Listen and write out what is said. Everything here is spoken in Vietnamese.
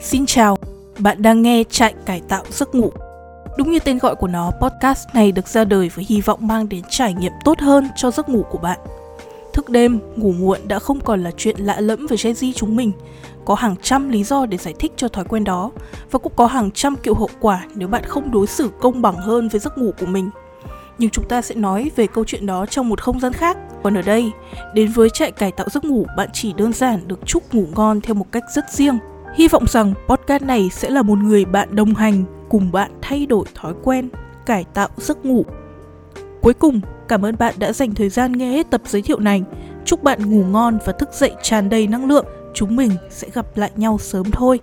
Xin chào, bạn đang nghe Trại Cải Tạo Giấc Ngủ. Đúng như tên gọi của nó, podcast này được ra đời với hy vọng mang đến trải nghiệm tốt hơn cho giấc ngủ của bạn. Thức đêm, ngủ muộn đã không còn là chuyện lạ lẫm với Gen Z chúng mình. Có hàng trăm lý do để giải thích cho thói quen đó và cũng có hàng trăm kiểu hậu quả nếu bạn không đối xử công bằng hơn với giấc ngủ của mình. Nhưng chúng ta sẽ nói về câu chuyện đó trong một không gian khác. Còn ở đây, đến với trại cải tạo giấc ngủ, bạn chỉ đơn giản được chúc ngủ ngon theo một cách rất riêng. Hy vọng rằng podcast này sẽ là một người bạn đồng hành cùng bạn thay đổi thói quen, cải tạo giấc ngủ. Cuối cùng, cảm ơn bạn đã dành thời gian nghe hết tập giới thiệu này. Chúc bạn ngủ ngon và thức dậy tràn đầy năng lượng. Chúng mình sẽ gặp lại nhau sớm thôi.